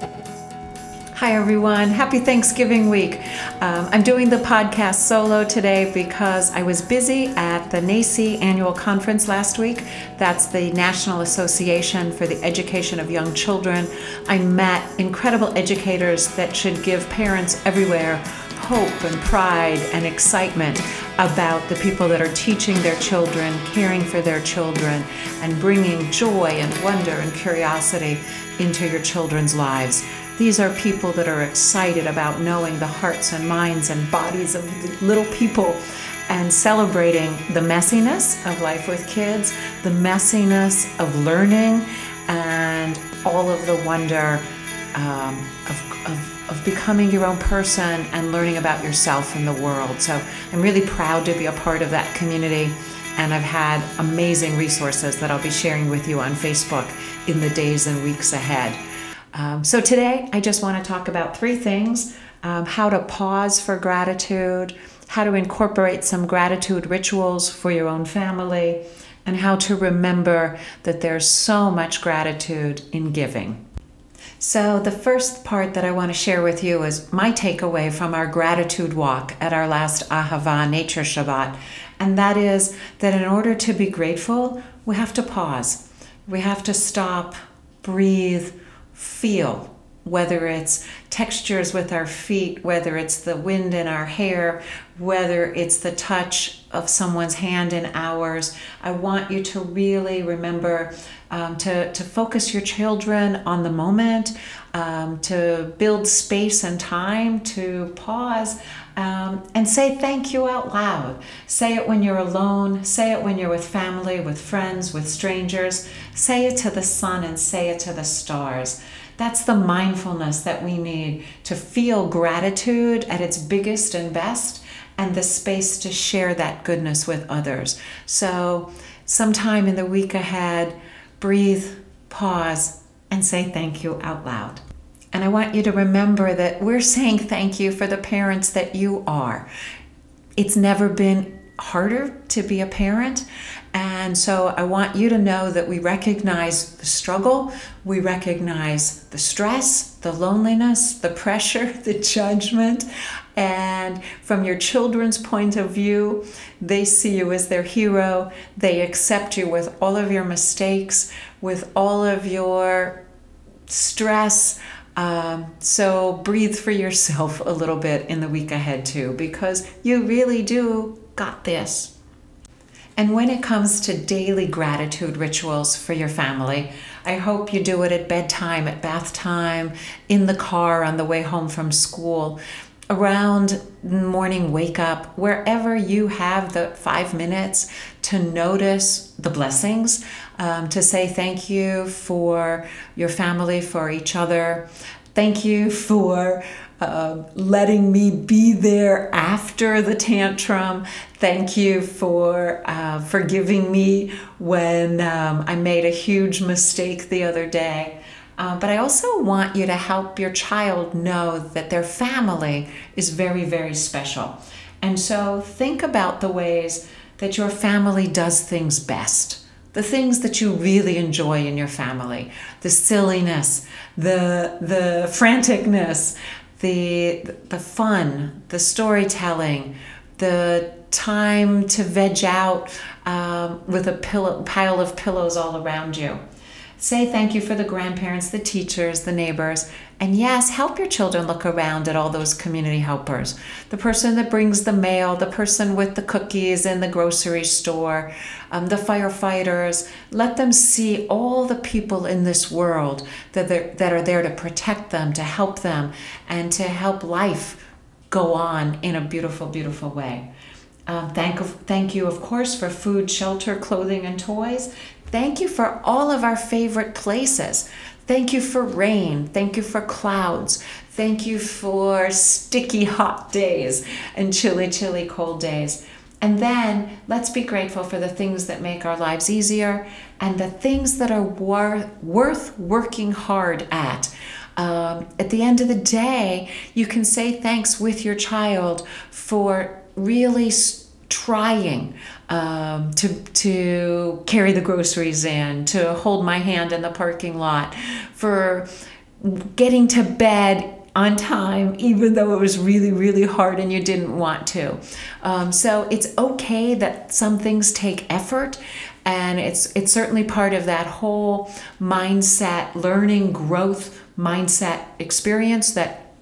Hi, everyone. Happy Thanksgiving week. Um, I'm doing the podcast solo today because I was busy at the NAEYC annual conference last week. That's the National Association for the Education of Young Children. I met incredible educators that should give parents everywhere hope and pride and excitement about the people that are teaching their children, caring for their children, and bringing joy and wonder and curiosity into your children's lives. These are people that are excited about knowing the hearts and minds and bodies of little people and celebrating the messiness of life with kids, the messiness of learning, and all of the wonder um, of, of, of becoming your own person and learning about yourself and the world. So I'm really proud to be a part of that community. And I've had amazing resources that I'll be sharing with you on Facebook in the days and weeks ahead. Um, so today, I just want to talk about three things um, how to pause for gratitude, how to incorporate some gratitude rituals for your own family, and how to remember that there's so much gratitude in giving. So, the first part that I want to share with you is my takeaway from our gratitude walk at our last Ahava Nature Shabbat, and that is that in order to be grateful, we have to pause. We have to stop, breathe, feel whether it's textures with our feet, whether it's the wind in our hair, whether it's the touch of someone's hand in ours. I want you to really remember um, to, to focus your children on the moment, um, to build space and time, to pause. Um, and say thank you out loud. Say it when you're alone. Say it when you're with family, with friends, with strangers. Say it to the sun and say it to the stars. That's the mindfulness that we need to feel gratitude at its biggest and best and the space to share that goodness with others. So, sometime in the week ahead, breathe, pause, and say thank you out loud. And I want you to remember that we're saying thank you for the parents that you are. It's never been harder to be a parent. And so I want you to know that we recognize the struggle, we recognize the stress, the loneliness, the pressure, the judgment. And from your children's point of view, they see you as their hero. They accept you with all of your mistakes, with all of your stress. Um, so breathe for yourself a little bit in the week ahead, too, because you really do got this. And when it comes to daily gratitude rituals for your family, I hope you do it at bedtime, at bath time, in the car on the way home from school, around morning wake up, wherever you have the five minutes to notice the blessings, um, to say thank you for your family, for each other. Thank you for uh, letting me be there after the tantrum. Thank you for uh, forgiving me when um, I made a huge mistake the other day. Uh, but I also want you to help your child know that their family is very, very special. And so think about the ways that your family does things best the things that you really enjoy in your family the silliness the the franticness the the fun, the storytelling, the time to veg out um, with a pillow, pile of pillows all around you. Say thank you for the grandparents, the teachers, the neighbors, and yes, help your children look around at all those community helpers. The person that brings the mail, the person with the cookies in the grocery store, um, the firefighters. Let them see all the people in this world that, that are there to protect them, to help them, and to help life go on in a beautiful, beautiful way. Um, thank, thank you, of course, for food, shelter, clothing, and toys. Thank you for all of our favorite places. Thank you for rain. Thank you for clouds. Thank you for sticky hot days and chilly, chilly cold days. And then let's be grateful for the things that make our lives easier and the things that are wor- worth working hard at. Um, at the end of the day, you can say thanks with your child for really trying um, to, to carry the groceries in, to hold my hand in the parking lot, for getting to bed on time, even though it was really, really hard and you didn't want to. Um, so it's okay that some things take effort. And it's it's certainly part of that whole mindset, learning, growth mindset experience that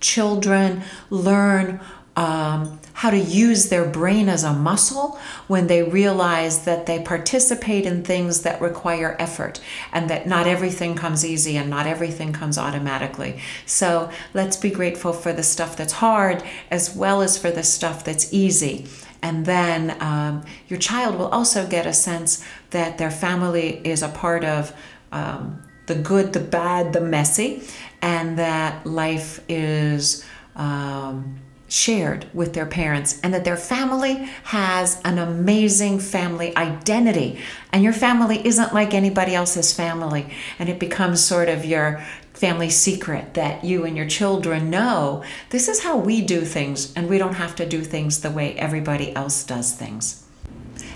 children learn um, how to use their brain as a muscle when they realize that they participate in things that require effort and that not everything comes easy and not everything comes automatically. So let's be grateful for the stuff that's hard as well as for the stuff that's easy. And then um, your child will also get a sense that their family is a part of um, the good, the bad, the messy, and that life is. Um, shared with their parents and that their family has an amazing family identity. And your family isn't like anybody else's family. And it becomes sort of your family secret that you and your children know this is how we do things and we don't have to do things the way everybody else does things.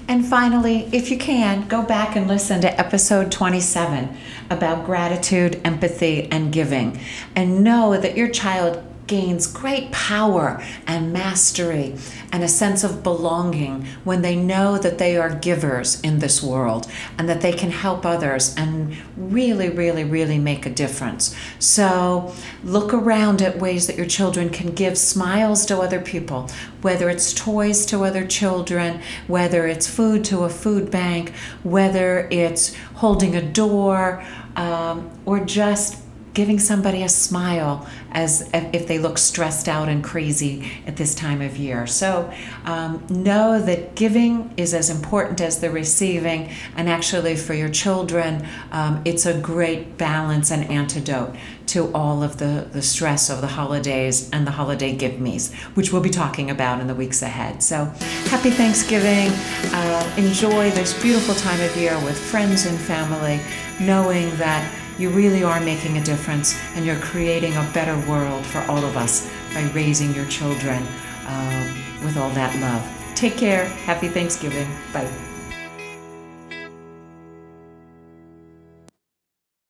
And finally, if you can, go back and listen to episode 27 about gratitude, empathy, and giving. And know that your child gains great power and mastery and a sense of belonging when they know that they are givers in this world and that they can help others and really, really, really make a difference. So look around at ways that your children can give smiles to other people, whether it's toys to other children, whether it's food to a food bank, whether it's holding a door, um, or just giving somebody a smile as if they look stressed out and crazy at this time of year. So um, know that giving is as important as the receiving, and actually for your children, um, it's a great balance and antidote to all of the, the stress of the holidays and the holiday give me's, which we'll be talking about in the weeks ahead. So happy Thanksgiving. Uh, enjoy this beautiful time of year with friends and family, knowing that you really are making a difference and you're creating a better world for all of us by raising your children um, with all that love. Take care. Happy Thanksgiving. Bye.